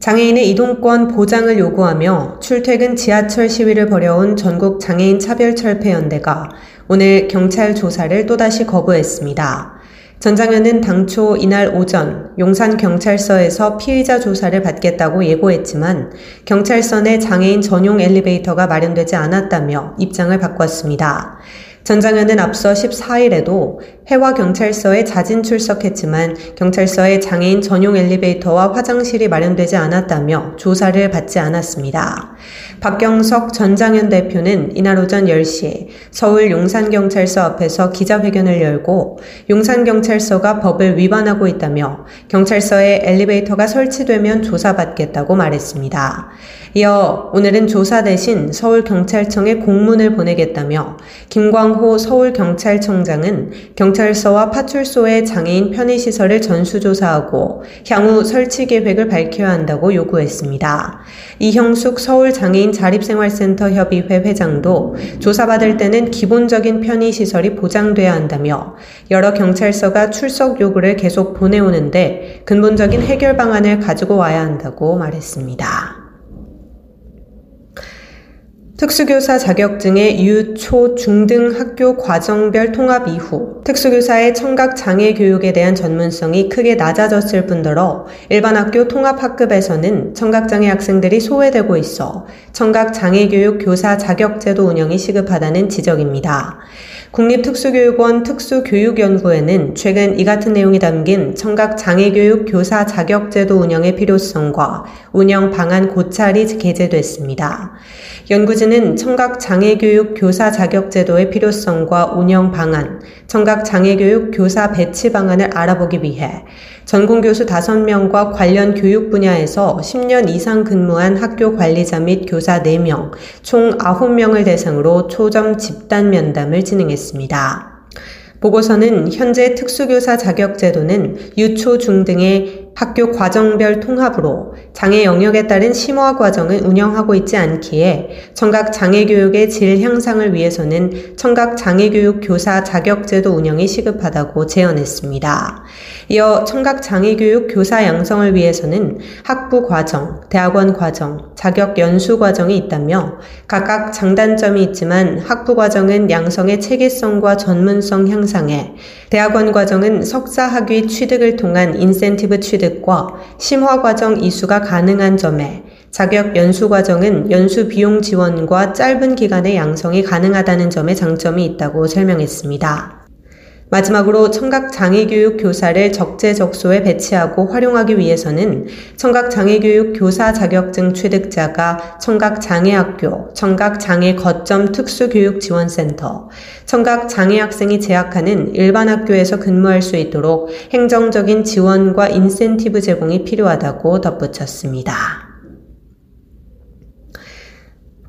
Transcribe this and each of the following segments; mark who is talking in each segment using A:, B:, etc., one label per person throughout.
A: 장애인의 이동권 보장을 요구하며 출퇴근 지하철 시위를 벌여온 전국 장애인 차별철폐연대가 오늘 경찰 조사를 또다시 거부했습니다. 전 장현은 당초 이날 오전 용산경찰서에서 피의자 조사를 받겠다고 예고했지만 경찰서 내 장애인 전용 엘리베이터가 마련되지 않았다며 입장을 바꿨습니다. 전 장현은 앞서 14일에도 해와경찰서에 자진 출석했지만 경찰서에 장애인 전용 엘리베이터와 화장실이 마련되지 않았다며 조사를 받지 않았습니다. 박경석 전장현 대표는 이날 오전 10시 서울 용산경찰서 앞에서 기자회견을 열고 용산경찰서가 법을 위반하고 있다며 경찰서에 엘리베이터가 설치되면 조사받겠다고 말했습니다. 이어 오늘은 조사 대신 서울경찰청에 공문을 보내겠다며 김광호 서울경찰청장은 경찰 서와 파출소의 장애인 편의시설을 전수조사하고 향후 설치 계획을 밝혀야 한다고 요구했습니다. 이형숙 서울장애인 자립생활센터 협의회 회장도 조사받을 때는 기본적인 편의시설이 보장돼야 한다며 여러 경찰서가 출석 요구를 계속 보내오는데 근본적인 해결 방안을 가지고 와야 한다고 말했습니다. 특수교사 자격증의 유, 초, 중등 학교 과정별 통합 이후 특수교사의 청각 장애 교육에 대한 전문성이 크게 낮아졌을 뿐더러 일반 학교 통합 학급에서는 청각 장애 학생들이 소외되고 있어 청각 장애 교육 교사 자격제도 운영이 시급하다는 지적입니다. 국립특수교육원 특수교육연구회는 최근 이 같은 내용이 담긴 청각 장애교육 교사 자격제도 운영의 필요성과 운영 방안 고찰이 게재됐습니다. 연구진은 청각 장애교육 교사 자격제도의 필요성과 운영 방안, 청각 장애교육 교사 배치 방안을 알아보기 위해 전공 교수 5명과 관련 교육 분야에서 10년 이상 근무한 학교 관리자 및 교사 4명, 총 9명을 대상으로 초점 집단 면담을 진행했습니다. 보고서는 현재 특수교사 자격 제도는 유초, 중 등의 학교 과정별 통합으로 장애 영역에 따른 심화 과정을 운영하고 있지 않기에 청각 장애 교육의 질 향상을 위해서는 청각 장애 교육 교사 자격 제도 운영이 시급하다고 제언했습니다. 이어 청각 장애 교육 교사 양성을 위해서는 학부 과정, 대학원 과정, 자격 연수 과정이 있다며 각각 장단점이 있지만 학부 과정은 양성의 체계성과 전문성 향상 에 대학원 과정은 석사 학위 취득을 통한 인센티브 취득 취득과 심화 과정 이수가 가능한 점에 자격 연수 과정은 연수 비용 지원과 짧은 기간의 양성이 가능하다는 점에 장점이 있다고 설명했습니다. 마지막으로 청각 장애교육 교사를 적재적소에 배치하고 활용하기 위해서는 청각 장애교육 교사 자격증 취득자가 청각 장애학교, 청각 장애 거점 특수교육 지원센터, 청각 장애 학생이 재학하는 일반 학교에서 근무할 수 있도록 행정적인 지원과 인센티브 제공이 필요하다고 덧붙였습니다.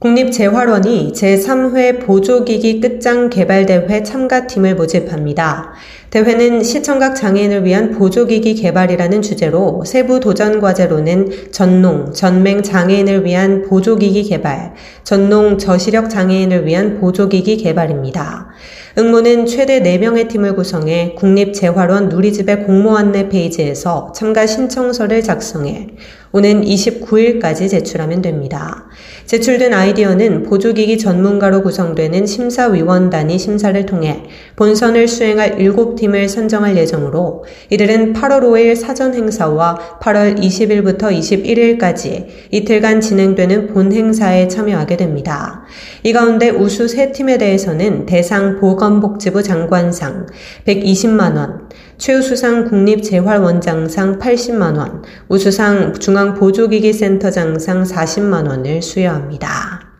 A: 국립재활원이 제3회 보조기기 끝장 개발대회 참가팀을 모집합니다. 대회는 시청각 장애인을 위한 보조기기 개발이라는 주제로 세부 도전 과제로는 전농, 전맹 장애인을 위한 보조기기 개발, 전농 저시력 장애인을 위한 보조기기 개발입니다. 응모는 최대 4명의 팀을 구성해 국립재활원 누리집의 공모 안내 페이지에서 참가 신청서를 작성해 오는 29일까지 제출하면 됩니다. 제출된 아이디어는 보조기기 전문가로 구성되는 심사위원단이 심사를 통해 본선을 수행할 7팀을 선정할 예정으로 이들은 8월 5일 사전 행사와 8월 20일부터 21일까지 이틀간 진행되는 본 행사에 참여하게 됩니다. 이 가운데 우수 3팀에 대해서는 대상 보건복지부 장관상 120만원, 최우수상 국립재활원장상 80만원, 우수상 중앙보조기기센터장상 40만원을 수여합니다.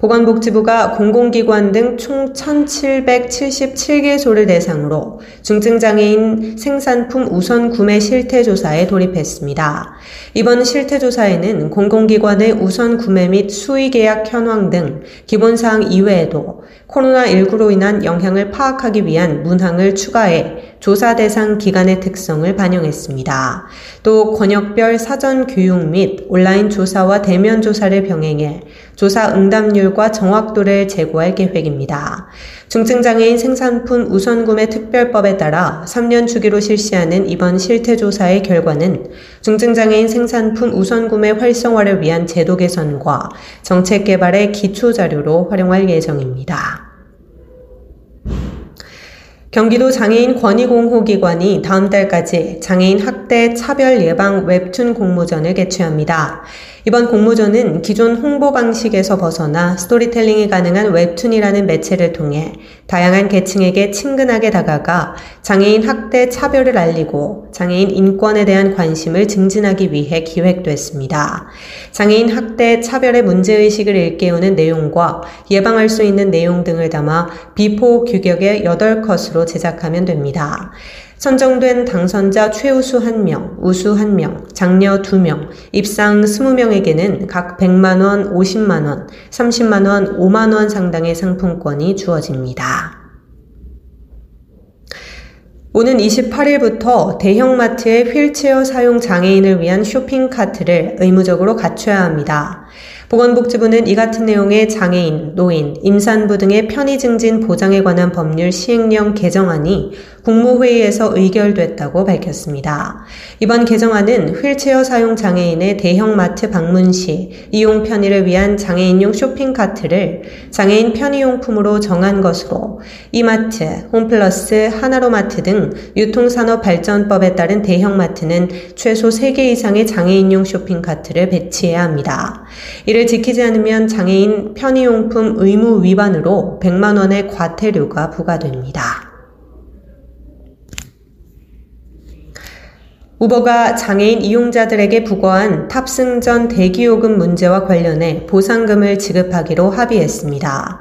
A: 보건복지부가 공공기관 등 총 1,777개소를 대상으로 중증장애인 생산품 우선 구매 실태조사에 돌입했습니다. 이번 실태조사에는 공공기관의 우선 구매 및 수의계약 현황 등 기본사항 이외에도 코로나19로 인한 영향을 파악하기 위한 문항을 추가해 조사 대상 기관의 특성을 반영했습니다. 또 권역별 사전 교육 및 온라인 조사와 대면 조사를 병행해 조사 응답률과 정확도를 제고할 계획입니다. 중증장애인 생산품 우선구매 특별법에 따라 3년 주기로 실시하는 이번 실태조사의 결과는 중증장애인 생산품 우선구매 활성화를 위한 제도 개선과 정책 개발의 기초 자료로 활용할 예정입니다. 경기도 장애인 권익공호기관이 다음 달까지 장애인 학대 차별 예방 웹툰 공모전을 개최합니다. 이번 공모전은 기존 홍보 방식에서 벗어나 스토리텔링이 가능한 웹툰이라는 매체를 통해 다양한 계층에게 친근하게 다가가 장애인 학대 차별을 알리고 장애인 인권에 대한 관심을 증진하기 위해 기획됐습니다. 장애인 학대 차별의 문제의식을 일깨우는 내용과 예방할 수 있는 내용 등을 담아 B4 규격의 8컷으로 제작하면 됩니다. 선정된 당선자 최우수 1명, 우수 1명, 장려 2명, 입상 20명에게는 각 100만원, 50만원, 30만원, 5만원 상당의 상품권이 주어집니다. 오는 28일부터 대형마트의 휠체어 사용 장애인을 위한 쇼핑카트를 의무적으로 갖춰야 합니다. 보건복지부는 이 같은 내용의 장애인, 노인, 임산부 등의 편의 증진 보장에 관한 법률 시행령 개정안이 국무회의에서 의결됐다고 밝혔습니다. 이번 개정안은 휠체어 사용 장애인의 대형마트 방문 시 이용 편의를 위한 장애인용 쇼핑카트를 장애인 편의용품으로 정한 것으로 이마트, 홈플러스, 하나로마트 등 유통산업 발전법에 따른 대형마트는 최소 3개 이상의 장애인용 쇼핑카트를 배치해야 합니다. 이를 이를 지키지 않으면 장애인 편의용품 의무 위반으로 100만 원의 과태료가 부과됩니다. 우버가 장애인 이용자들에게 부과한 탑승 전 대기요금 문제와 관련해 보상금을 지급하기로 합의했습니다.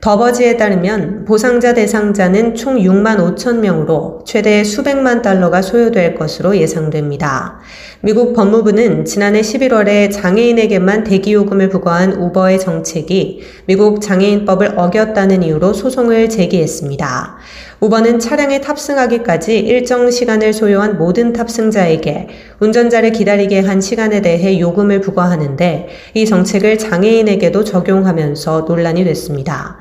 A: 더버지에 따르면 보상자 대상자는 총 6만 5천 명으로 최대 수백만 달러가 소요될 것으로 예상됩니다. 미국 법무부는 지난해 11월에 장애인에게만 대기요금을 부과한 우버의 정책이 미국 장애인법을 어겼다는 이유로 소송을 제기했습니다. 우버는 차량에 탑승하기까지 일정 시간을 소요한 모든 탑승자에게 운전자를 기다리게 한 시간에 대해 요금을 부과하는데 이 정책을 장애인에게도 적용하면서 논란이 됐습니다.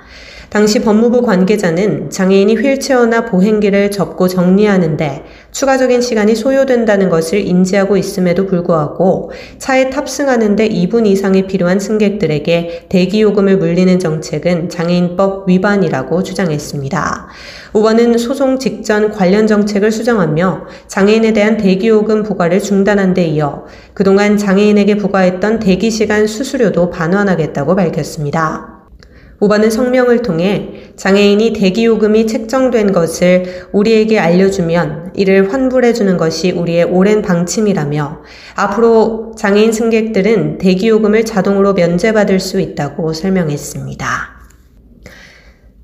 A: 당시 법무부 관계자는 장애인이 휠체어나 보행기를 접고 정리하는데 추가적인 시간이 소요된다는 것을 인지하고 있음에도 불구하고 차에 탑승하는데 2분 이상이 필요한 승객들에게 대기요금을 물리는 정책은 장애인법 위반이라고 주장했습니다. 우버는 소송 직전 관련 정책을 수정하며 장애인에 대한 대기요금 부과를 중단한 데 이어 그동안 장애인에게 부과했던 대기시간 수수료도 반환하겠다고 밝혔습니다. 우바는 성명을 통해 장애인이 대기요금이 책정된 것을 우리에게 알려주면 이를 환불해주는 것이 우리의 오랜 방침이라며 앞으로 장애인 승객들은 대기요금을 자동으로 면제받을 수 있다고 설명했습니다.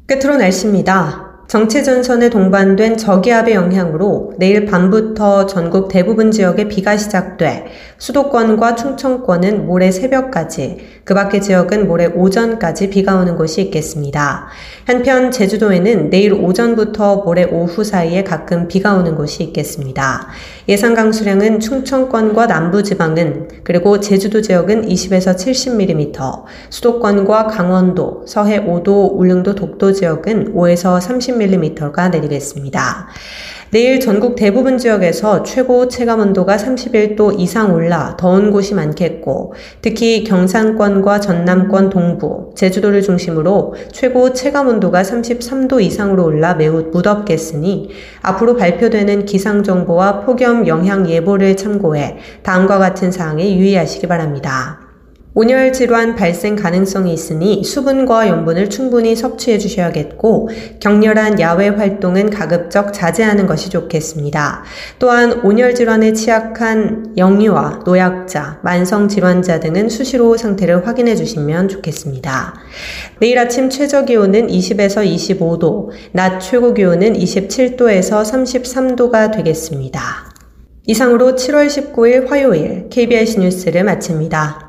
A: 끝으로 날씨입니다. 정체 전선에 동반된 저기압의 영향으로 내일 밤부터 전국 대부분 지역에 비가 시작돼 수도권과 충청권은 모레 새벽까지, 그 밖의 지역은 모레 오전까지 비가 오는 곳이 있겠습니다. 한편 제주도에는 내일 오전부터 모레 오후 사이에 가끔 비가 오는 곳이 있겠습니다. 예상 강수량은 충청권과 남부지방은 그리고 제주도 지역은 20에서 70mm, 수도권과 강원도, 서해 5도, 울릉도 독도 지역은 5에서 30mm 가 내리겠습니다. 내일 전국 대부분 지역에서 최고 체감 온도가 31도 이상 올라 더운 곳이 많겠고 특히 경상권과 전남권 동부, 제주도를 중심으로 최고 체감 온도가 33도 이상으로 올라 매우 무덥겠으니 앞으로 발표되는 기상 정보와 폭염 영향 예보를 참고해 다음과 같은 사항에 유의하시기 바랍니다. 온열 질환 발생 가능성이 있으니 수분과 염분을 충분히 섭취해 주셔야겠고 격렬한 야외 활동은 가급적 자제하는 것이 좋겠습니다. 또한 온열 질환에 취약한 영유아, 노약자, 만성 질환자 등은 수시로 상태를 확인해 주시면 좋겠습니다. 내일 아침 최저 기온은 20에서 25도, 낮 최고 기온은 27도에서 33도가 되겠습니다. 이상으로 7월 19일 화요일 KBIC 뉴스를 마칩니다.